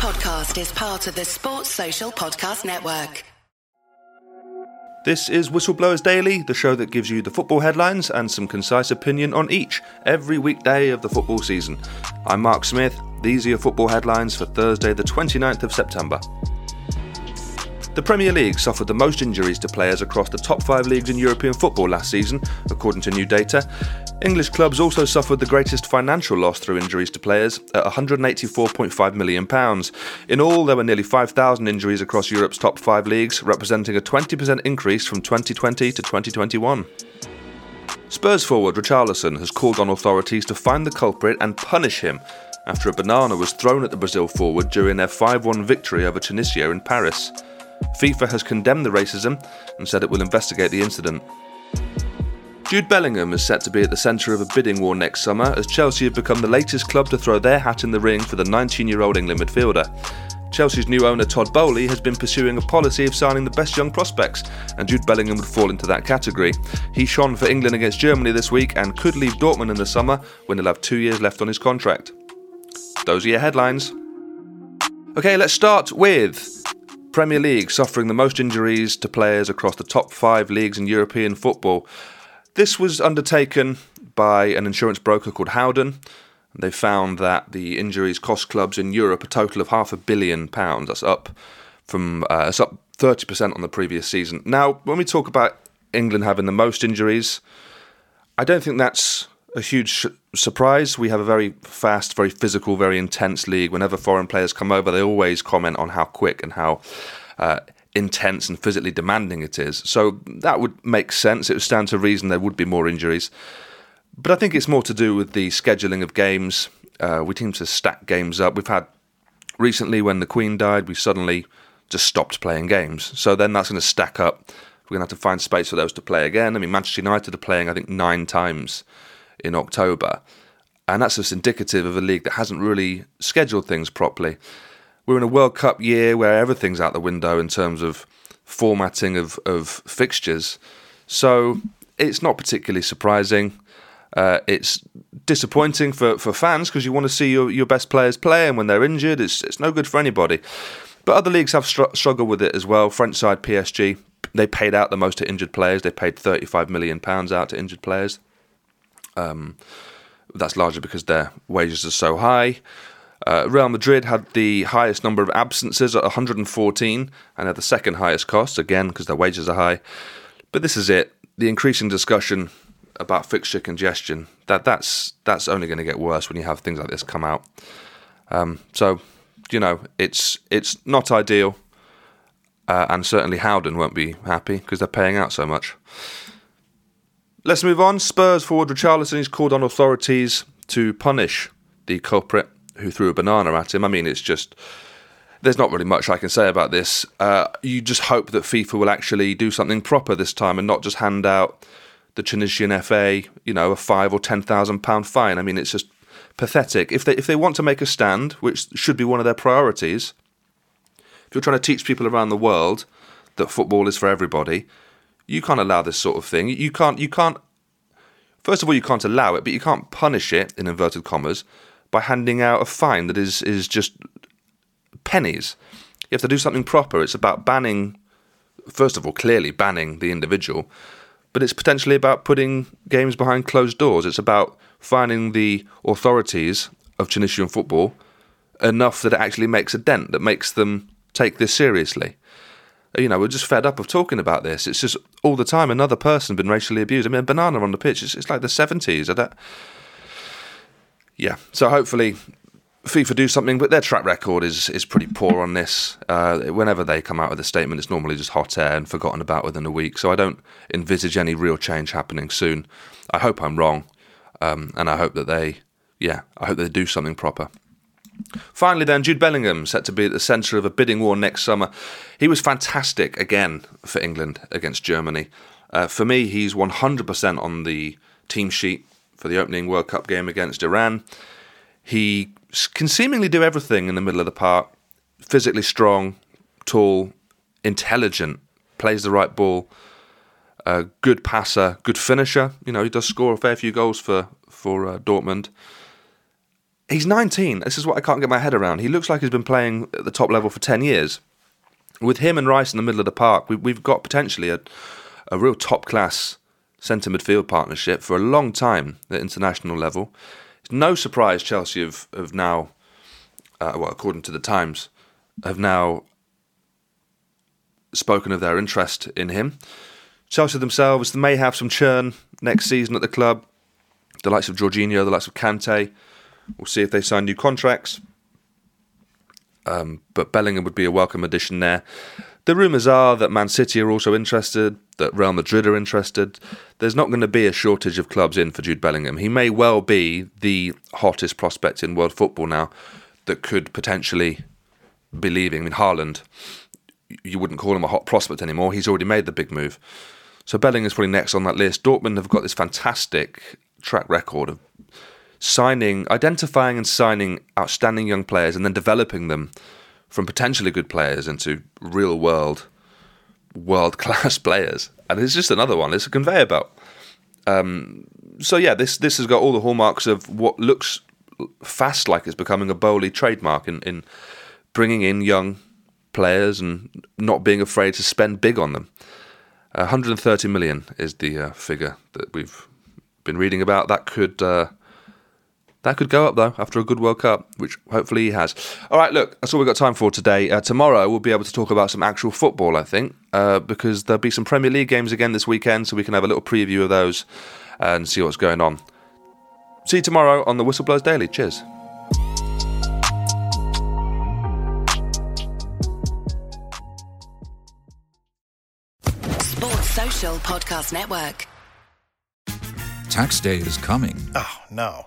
podcast is part of the Sports Social Podcast Network. This is Whistleblowers Daily, the show that gives you the football headlines and some concise opinion on each every weekday of the football season. I'm Mark Smith. These are your football headlines for Thursday, the 29th of September. The Premier League suffered the most injuries to players across the top five leagues in European football last season, according to new data. English clubs also suffered the greatest financial loss through injuries to players at £184.5 million. In all, there were nearly 5,000 injuries across Europe's top five leagues, representing a 20% increase from 2020 to 2021. Spurs forward Richarlison has called on authorities to find the culprit and punish him after a banana was thrown at the Brazil forward during their 5 1 victory over Tunisia in Paris. FIFA has condemned the racism and said it will investigate the incident. Jude Bellingham is set to be at the centre of a bidding war next summer as Chelsea have become the latest club to throw their hat in the ring for the 19 year old England midfielder. Chelsea's new owner Todd Boehly has been pursuing a policy of signing the best young prospects, and Jude Bellingham would fall into that category. He shone for England against Germany this week and could leave Dortmund in the summer when he'll have two years left on his contract. Those are your headlines. Okay, let's start with Premier League suffering the most injuries to players across the top five leagues in European football. This was undertaken by an insurance broker called Howden. They found that the injuries cost clubs in Europe a total of half a billion pounds. That's up from uh, that's up 30% on the previous season. Now, when we talk about England having the most injuries, I don't think that's a huge surprise. We have a very fast, very physical, very intense league. Whenever foreign players come over, they always comment on how quick and how uh, intense and physically demanding it is. So that would make sense. It would stand to reason there would be more injuries. But I think it's more to do with the scheduling of games. Uh, we seem to stack games up. We've had recently when the Queen died, we suddenly just stopped playing games. So then that's going to stack up. We're going to have to find space for those to play again. I mean, Manchester United are playing, I think, nine times in October. And that's just indicative of a league that hasn't really scheduled things properly. We're in a World Cup year where everything's out the window in terms of formatting of, of fixtures. So it's not particularly surprising. Uh, it's disappointing for, for fans because you want to see your, your best players play, and when they're injured, it's, it's no good for anybody. But other leagues have str- struggled with it as well. French side PSG, they paid out the most to injured players. They paid £35 million out to injured players. Um, that's largely because their wages are so high. Uh, Real Madrid had the highest number of absences at 114 and had the second highest costs, again, because their wages are high. But this is it. The increasing discussion about fixture congestion, that, that's, that's only going to get worse when you have things like this come out. Um, so, you know, it's, it's not ideal. Uh, and certainly Howden won't be happy because they're paying out so much. Let's move on. Spurs forward Richarlison is called on authorities to punish the culprit who threw a banana at him. I mean, it's just there's not really much I can say about this. Uh, you just hope that FIFA will actually do something proper this time and not just hand out the Tunisian FA, you know, a five or ten thousand pound fine. I mean, it's just pathetic. If they if they want to make a stand, which should be one of their priorities, if you're trying to teach people around the world that football is for everybody, you can't allow this sort of thing. You can't. You can't. First of all, you can't allow it, but you can't punish it in inverted commas by handing out a fine that is is just pennies. You have to do something proper. It's about banning. First of all, clearly banning the individual, but it's potentially about putting games behind closed doors. It's about finding the authorities of Tunisian football enough that it actually makes a dent, that makes them take this seriously you know, we're just fed up of talking about this. It's just all the time another person been racially abused. I mean, banana on the pitch. It's, it's like the seventies. Yeah. So hopefully, FIFA do something, but their track record is is pretty poor on this. Uh, whenever they come out with a statement, it's normally just hot air and forgotten about within a week. So I don't envisage any real change happening soon. I hope I'm wrong, um, and I hope that they, yeah, I hope they do something proper. Finally, then, Jude Bellingham set to be at the centre of a bidding war next summer. He was fantastic again for England against Germany. Uh, for me, he's 100% on the team sheet for the opening World Cup game against Iran. He can seemingly do everything in the middle of the park physically strong, tall, intelligent, plays the right ball, good passer, good finisher. You know, he does score a fair few goals for, for uh, Dortmund He's 19. This is what I can't get my head around. He looks like he's been playing at the top level for 10 years. With him and Rice in the middle of the park, we, we've got potentially a, a real top class centre midfield partnership for a long time at international level. It's no surprise Chelsea have, have now, uh, well, according to the Times, have now spoken of their interest in him. Chelsea themselves may have some churn next season at the club. The likes of Jorginho, the likes of Kante. We'll see if they sign new contracts. Um, but Bellingham would be a welcome addition there. The rumours are that Man City are also interested, that Real Madrid are interested. There's not going to be a shortage of clubs in for Jude Bellingham. He may well be the hottest prospect in world football now that could potentially be leaving. I mean, Haaland, you wouldn't call him a hot prospect anymore. He's already made the big move. So Bellingham's probably next on that list. Dortmund have got this fantastic track record of signing, identifying and signing outstanding young players and then developing them from potentially good players into real world, world class players. And it's just another one. It's a conveyor belt. Um, so yeah, this this has got all the hallmarks of what looks fast like it's becoming a Boehly trademark in, in bringing in young players and not being afraid to spend big on them. 130 million is the uh, figure that we've been reading about. That could uh, that could go up though after a good World Cup, which hopefully he has. All right, look, that's all we've got time for today. Uh, tomorrow we'll be able to talk about some actual football, I think, uh, because there'll be some Premier League games again this weekend, so we can have a little preview of those and see what's going on. See you tomorrow on the Whistleblowers Daily. Cheers. Sports Social Podcast Network. Tax day is coming. Oh, no.